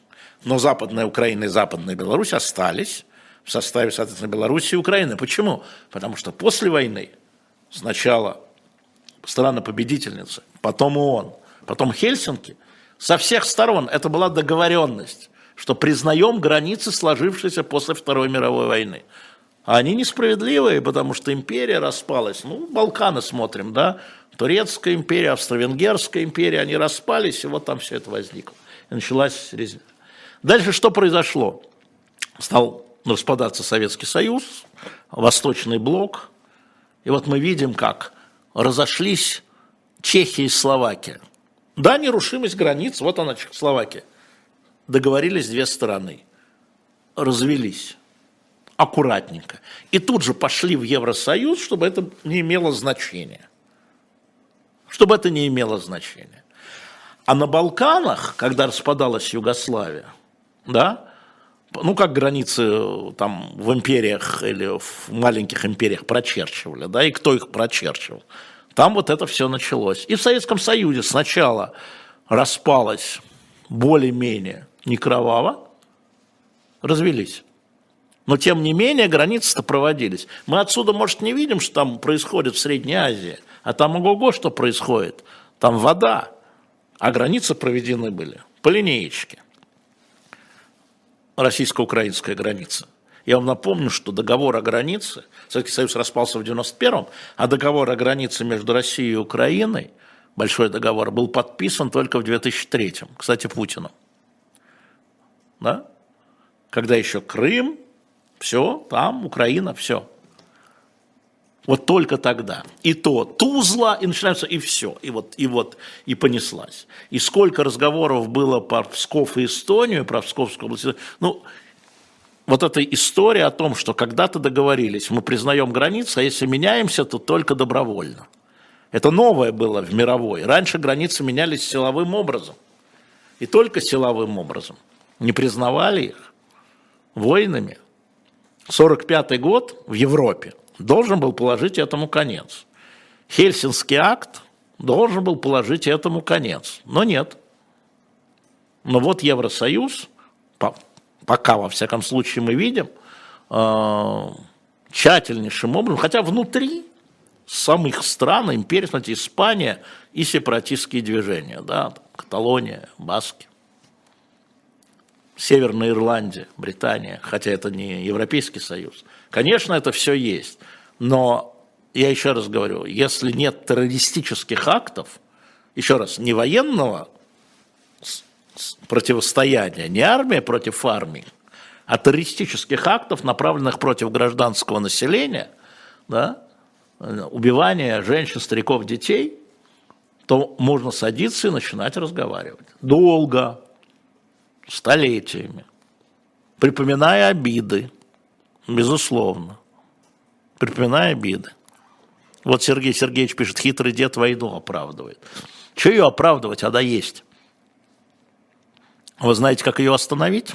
Но Западная Украина и Западная Беларусь остались в составе, соответственно, Беларуси и Украины. Почему? Потому что после войны сначала страна-победительница, потом ООН, потом Хельсинки, со всех сторон это была договоренность, что признаем границы, сложившиеся после Второй мировой войны. А они несправедливые, потому что империя распалась. Ну, Балканы смотрим, да, Турецкая империя, Австро-Венгерская империя, они распались, и вот там все это возникло. И началась резня. Дальше что произошло? Стал распадаться Советский Союз, Восточный блок. И вот мы видим, как разошлись Чехия и Словакия. Да, нерушимость границ, вот она, Чехословакия. Договорились две стороны, развелись аккуратненько. И тут же пошли в Евросоюз, чтобы это не имело значения. Чтобы это не имело значения. А на Балканах, когда распадалась Югославия, да, ну, как границы там в империях или в маленьких империях прочерчивали, да, и кто их прочерчивал. Там вот это все началось. И в Советском Союзе сначала распалось более-менее не кроваво, развелись. Но тем не менее границы-то проводились. Мы отсюда, может, не видим, что там происходит в Средней Азии, а там ого-го, что происходит. Там вода, а границы проведены были по линеечке российско-украинская граница. Я вам напомню, что договор о границе, Советский Союз распался в 91-м, а договор о границе между Россией и Украиной, большой договор, был подписан только в 2003-м, кстати, Путиным. Да? Когда еще Крым, все, там Украина, все. Вот только тогда. И то Тузла, и начинается, и все. И вот, и вот, и понеслась. И сколько разговоров было про Псков и Эстонию, про Псковскую область. Ну, вот эта история о том, что когда-то договорились, мы признаем границы, а если меняемся, то только добровольно. Это новое было в мировой. Раньше границы менялись силовым образом. И только силовым образом. Не признавали их войнами. 45 год в Европе – должен был положить этому конец. Хельсинский акт должен был положить этому конец, но нет. Но вот Евросоюз, пока во всяком случае мы видим, э, тщательнейшим образом, хотя внутри самых стран, империи, смотрите, Испания и сепаратистские движения, да, Каталония, Баски, Северная Ирландия, Британия, хотя это не Европейский Союз. Конечно, это все есть, но я еще раз говорю, если нет террористических актов, еще раз, не военного противостояния, не армия против армии, а террористических актов, направленных против гражданского населения, да, убивания женщин, стариков, детей, то можно садиться и начинать разговаривать. Долго, столетиями, припоминая обиды, безусловно, припоминая обиды. Вот Сергей Сергеевич пишет, хитрый дед войну оправдывает. Что ее оправдывать, она есть. Вы знаете, как ее остановить?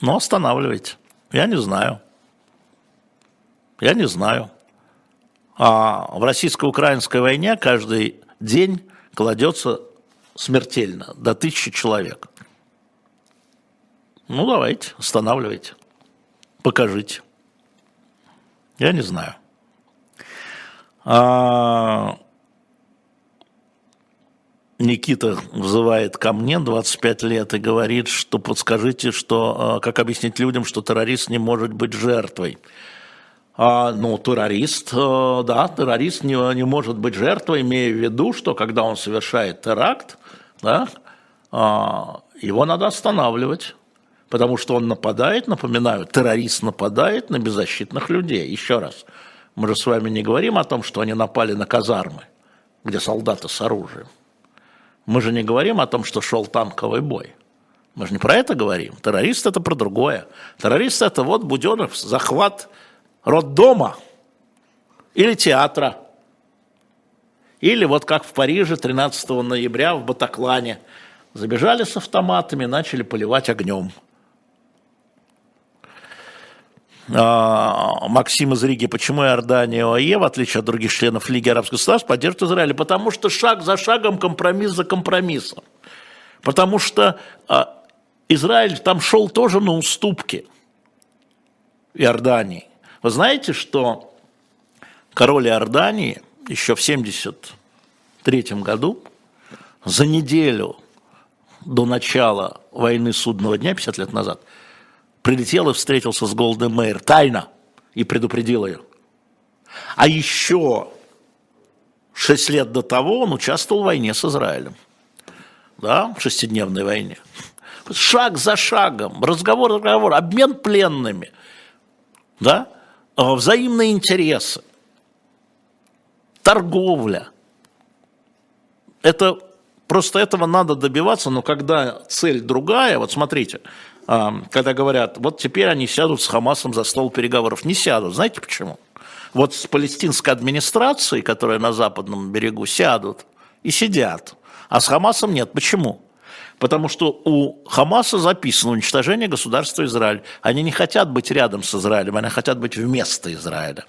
Ну, останавливайте. Я не знаю. Я не знаю. А в российско-украинской войне каждый день кладется смертельно, до тысячи человек. Ну, давайте, останавливайте, покажите. Я не знаю. А... Никита вызывает ко мне 25 лет и говорит, что подскажите, что, а, как объяснить людям, что террорист не может быть жертвой. А, ну, террорист, а, да, террорист не, не может быть жертвой, имея в виду, что когда он совершает теракт, да, а, его надо останавливать потому что он нападает, напоминаю, террорист нападает на беззащитных людей. Еще раз, мы же с вами не говорим о том, что они напали на казармы, где солдаты с оружием. Мы же не говорим о том, что шел танковый бой. Мы же не про это говорим. Террорист это про другое. Террорист это вот Буденов, захват роддома или театра. Или вот как в Париже 13 ноября в Батаклане. Забежали с автоматами, начали поливать огнем. А, Максим из Риги, почему Иордания и ОАЕ, в отличие от других членов Лиги арабских государств, поддерживают Израиль? Потому что шаг за шагом, компромисс за компромиссом. Потому что а, Израиль там шел тоже на уступки Иордании. Вы знаете, что король Иордании еще в 73 году за неделю до начала войны судного дня, 50 лет назад, прилетел и встретился с Голден Мэйр тайно и предупредил ее. А еще шесть лет до того он участвовал в войне с Израилем. Да, в шестидневной войне. Шаг за шагом, разговор, разговор, обмен пленными. да, а, взаимные интересы, торговля. Это просто этого надо добиваться, но когда цель другая, вот смотрите, когда говорят, вот теперь они сядут с Хамасом за стол переговоров, не сядут, знаете почему? Вот с палестинской администрацией, которая на западном берегу, сядут и сидят, а с Хамасом нет. Почему? Потому что у Хамаса записано уничтожение государства Израиль. Они не хотят быть рядом с Израилем, они хотят быть вместо Израиля.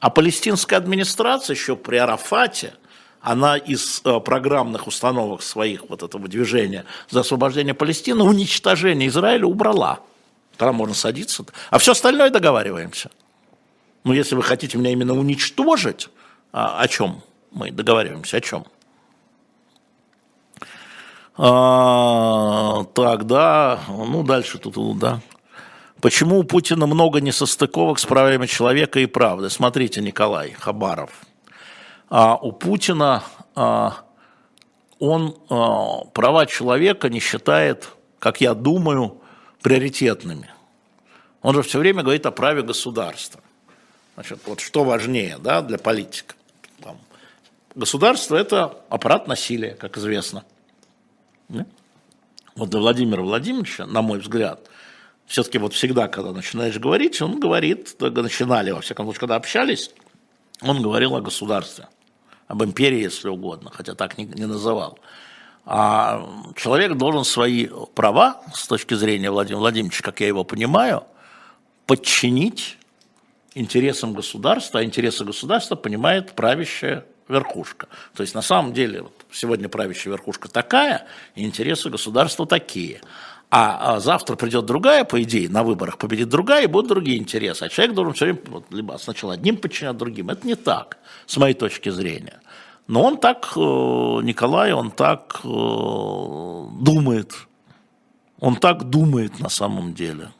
А палестинская администрация еще при Арафате, она из э, программных установок своих вот этого движения за освобождение Палестины уничтожение Израиля убрала. Тогда можно садиться. А все остальное договариваемся. Ну, если вы хотите меня именно уничтожить, а, о чем мы договариваемся, о чем? А, так, да, ну дальше тут, да. Почему у Путина много несостыковок с правами человека и правды? Смотрите, Николай Хабаров. А у Путина а, он а, права человека не считает, как я думаю, приоритетными. Он же все время говорит о праве государства. Значит, вот что важнее да, для политика? Государство – это аппарат насилия, как известно. Вот для Владимира Владимировича, на мой взгляд, все-таки вот всегда, когда начинаешь говорить, он говорит, начинали, во всяком случае, когда общались, он говорил о государстве, об империи, если угодно, хотя так не, не называл. А человек должен свои права, с точки зрения Владимира Владимировича, как я его понимаю, подчинить интересам государства, а интересы государства понимает правящая верхушка. То есть на самом деле вот, сегодня правящая верхушка такая, и интересы государства такие. А, а завтра придет другая, по идее, на выборах победит другая, и будут другие интересы. А человек должен все время вот, либо сначала одним подчинять другим. Это не так, с моей точки зрения. Но он так, э, Николай, он так э, думает. Он так думает на самом деле.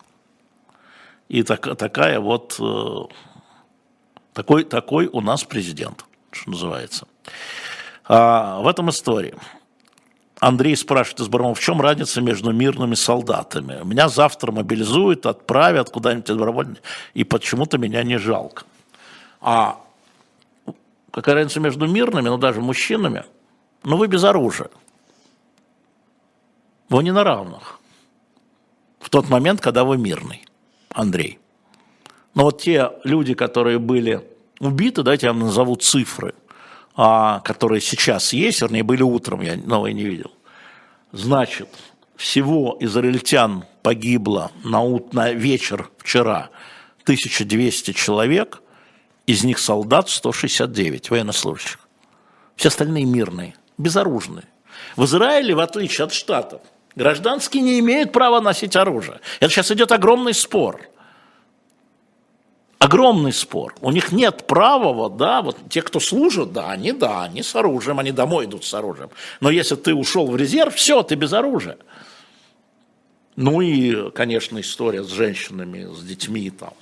И так, такая вот, э, такой, такой у нас президент что называется. А, в этом истории. Андрей спрашивает из Бармова, в чем разница между мирными солдатами? Меня завтра мобилизуют, отправят куда-нибудь добровольно, и почему-то меня не жалко. А какая разница между мирными, ну даже мужчинами? Ну вы без оружия. Вы не на равных. В тот момент, когда вы мирный, Андрей. Но вот те люди, которые были убиты, давайте я вам назову цифры, которые сейчас есть, вернее, были утром, я новые не видел. Значит, всего израильтян погибло на, на вечер вчера 1200 человек, из них солдат 169 военнослужащих. Все остальные мирные, безоружные. В Израиле, в отличие от Штатов, гражданские не имеют права носить оружие. Это сейчас идет огромный спор – огромный спор. У них нет права, вот, да, вот те, кто служат, да, они, да, они с оружием, они домой идут с оружием. Но если ты ушел в резерв, все, ты без оружия. Ну и, конечно, история с женщинами, с детьми там.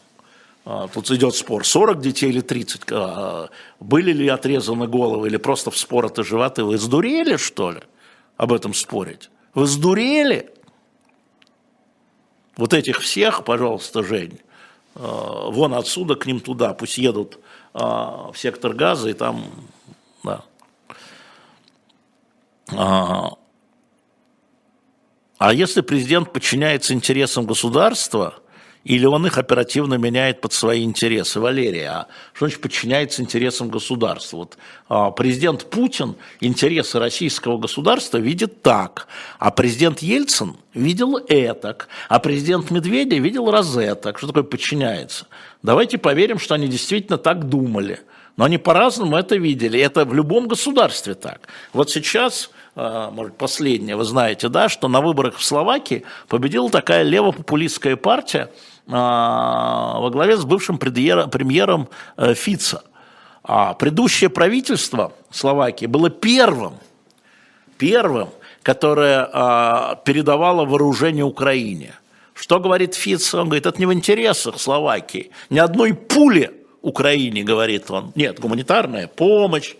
А, тут идет спор, 40 детей или 30. А, были ли отрезаны головы или просто в вспороты животы? Вы сдурели, что ли, об этом спорить? Вы сдурели? Вот этих всех, пожалуйста, Жень, вон отсюда к ним туда, пусть едут э, в сектор газа и там, да. А, а если президент подчиняется интересам государства – или он их оперативно меняет под свои интересы. Валерия, а что значит подчиняется интересам государства? Вот а, президент Путин интересы российского государства видит так, а президент Ельцин видел этак, а президент Медведев видел розеток. Что такое подчиняется? Давайте поверим, что они действительно так думали. Но они по-разному это видели. Это в любом государстве так. Вот сейчас а, может, последнее, вы знаете, да, что на выборах в Словакии победила такая левопопулистская партия, во главе с бывшим премьером э, Фица. А предыдущее правительство Словакии было первым, первым, которое а, передавало вооружение Украине. Что говорит Фиц? Он говорит, это не в интересах Словакии. Ни одной пули Украине, говорит он. Нет, гуманитарная помощь,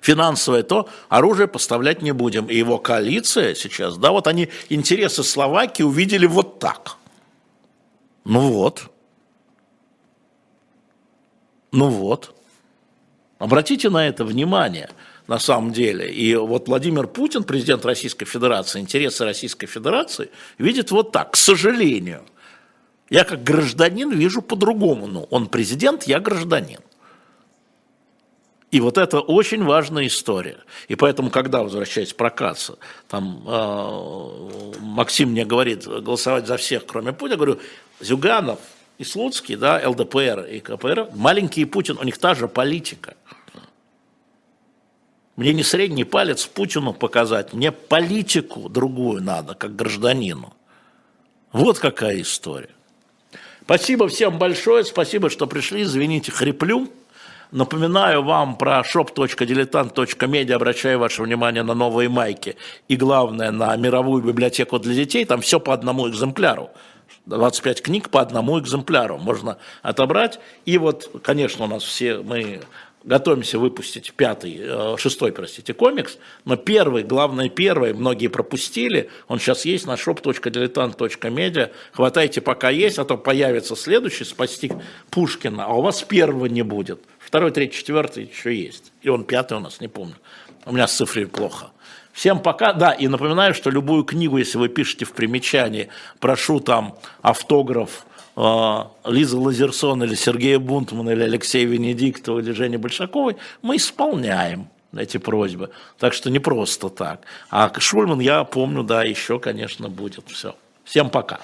финансовое, то оружие поставлять не будем. И его коалиция сейчас, да, вот они интересы Словакии увидели вот так – ну вот. Ну вот. Обратите на это внимание на самом деле. И вот Владимир Путин, президент Российской Федерации, интересы Российской Федерации, видит вот так, к сожалению. Я как гражданин вижу по-другому. Ну, он президент, я гражданин. И вот это очень важная история. И поэтому, когда, возвращаясь про Каца, там э, Максим мне говорит голосовать за всех, кроме Путина, говорю, Зюганов и Слуцкий, да, ЛДПР и КПР, маленький Путин, у них та же политика. Мне не средний палец Путину показать, мне политику другую надо, как гражданину. Вот какая история. Спасибо всем большое, спасибо, что пришли, извините, хриплю. Напоминаю вам про shop.diletant.media, обращаю ваше внимание на новые майки. И, главное, на мировую библиотеку для детей, там все по одному экземпляру. 25 книг по одному экземпляру можно отобрать. И вот, конечно, у нас все мы готовимся выпустить пятый, э, шестой, простите, комикс, но первый, главное первый, многие пропустили, он сейчас есть на shop.diletant.media, хватайте пока есть, а то появится следующий, спасти Пушкина, а у вас первого не будет. Второй, третий, четвертый еще есть. И он пятый у нас, не помню. У меня с цифрой плохо. Всем пока. Да, и напоминаю, что любую книгу, если вы пишете в примечании, прошу там автограф э, Лизы Лазерсон или Сергея Бунтмана или Алексея Венедиктова или Жени Большаковой, мы исполняем эти просьбы. Так что не просто так. А Шульман, я помню, да, еще, конечно, будет. Все. Всем пока.